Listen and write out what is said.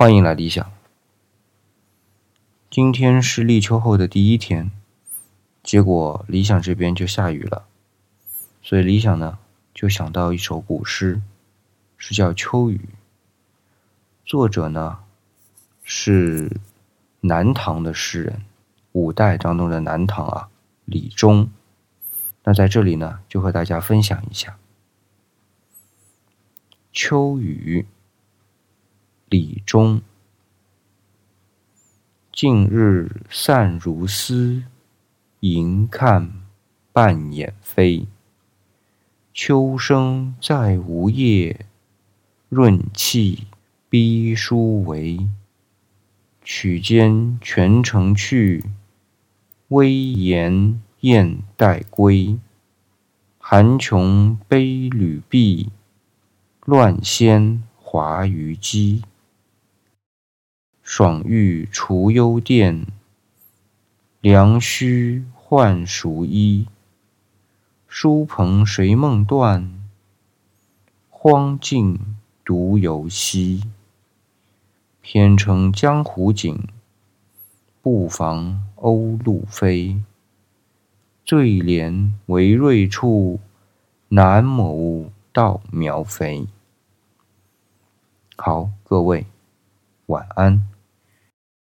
欢迎来理想。今天是立秋后的第一天，结果理想这边就下雨了，所以理想呢就想到一首古诗，是叫《秋雨》，作者呢是南唐的诗人，五代当中的南唐啊李忠。那在这里呢，就和大家分享一下《秋雨》。李中，近日散如丝，迎看半掩飞。秋声在梧叶，润气逼书围。曲间全城去，微言燕待归。寒琼悲旅毕，乱仙华于机。爽欲除幽殿，凉须换熟衣。书朋谁梦断？荒径独游西。偏乘江湖景，不妨鸥鹭飞。醉怜为瑞处，南亩道苗肥。好，各位，晚安。